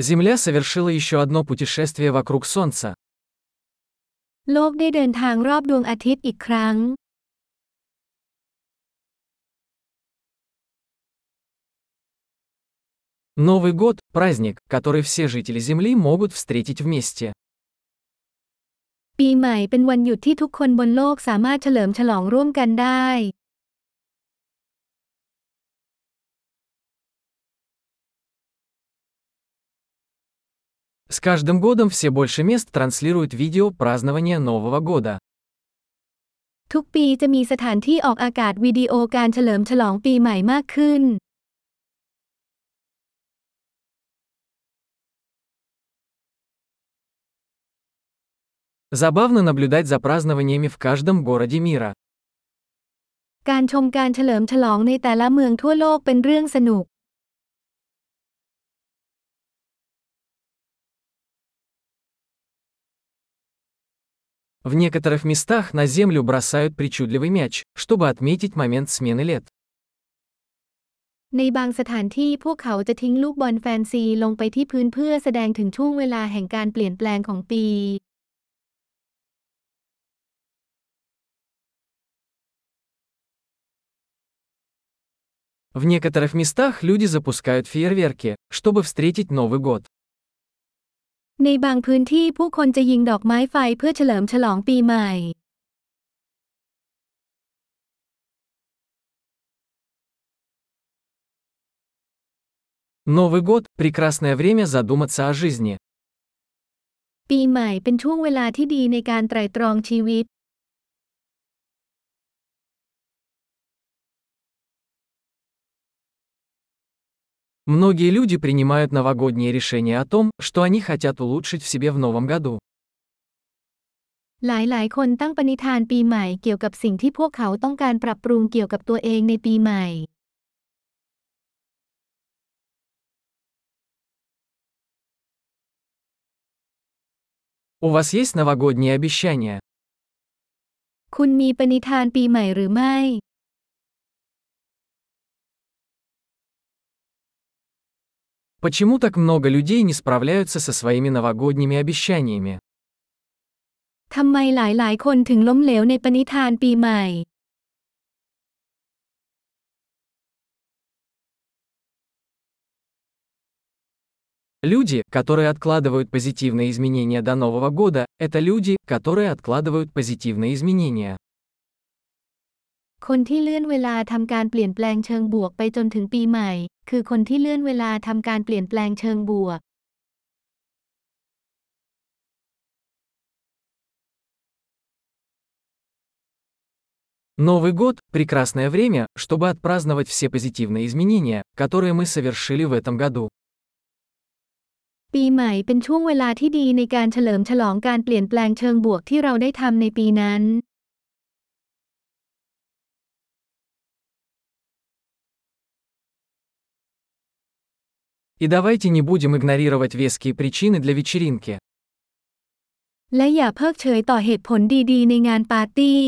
Земля совершила еще одно путешествие вокруг Солнца. Новый год – праздник, который все жители Земли могут встретить вместе. ปีใหม่เป็นวันหยุดที่ทุกคนบนโลกสามารถเฉลิมฉลองร่วมกันได้ С каждым годом все больше мест транслируют видео празднования Нового года. ทุกปีจะมีสถานที่ออกอากาศวิดีโอการเฉลิมฉลองปีใหม่มากขึ้น Забавно наблюдать за празднованиями в каждом городе мира. การชมการเฉลิมฉลองในแต่ละเมืองทั่วโลกเป็นเรื่องสนุก В некоторых местах на землю бросают причудливый мяч, чтобы отметить момент смены лет. ในบางสถานที่พวกเขาจะทิ้งลูกบอลแฟนซีลงไปที่พื้นเพื่อแสดงถึงช่วงเวลาแห่งการเปลี่ยนแปลงของปี В некоторых местах люди запускают фейерверки, чтобы встретить Новый год. ในบางพื้นที่ผู้คนจะยิงดอกไม้ไฟเพื่อเฉลิมฉลองปีใหม่ Новый год – прекрасное время задуматься о жизни. ปีใหม่เป็นช่วงเวลาที่ดีในการไตร่ตรองชีวิต Многие люди принимают новогодние решения о том, что они хотят улучшить в себе в новом году. หลายๆ คนตั้งปณิธานปีใหม่เกี่ยวกับสิ่งที่พวกเขาต้องการปรับปรุงเกี่ยวกับตัวเองในปีใหม่ У вас есть новогодние обещания? คุณมีปณิธานปีใหม่หรือไม่ Почему так много людей не справляются со своими новогодними обещаниями? ทำไมหลายๆ คนถึงล้มเหลวในปณิธานปีใหม่ Люди, которые откладывают позитивные изменения до Нового года, это люди, которые откладывают позитивные изменения. คนที่เลื่อนเวลาทำการเปลี่ยนแปลงเชิงบวกไปจนถึงปีใหม่ คือคนที่เลื่อนเวลาทำการเปลี่ยนแปลงเชิงบวก Новый год – прекрасное время, чтобы отпраздновать все позитивные изменения, которые мы совершили в этом году. ปีใหม่เป็นช่วงเวลาที่ดีในการเฉลิมฉลองการเปลี่ยนแปลงเชิงบวกที่เราได้ทำในปีนั้น И давайте не будем игнорировать веские причины для вечеринки. และอย่าเพิกเฉยต่อเหตุผลดีๆ ในงานปาร์ตี้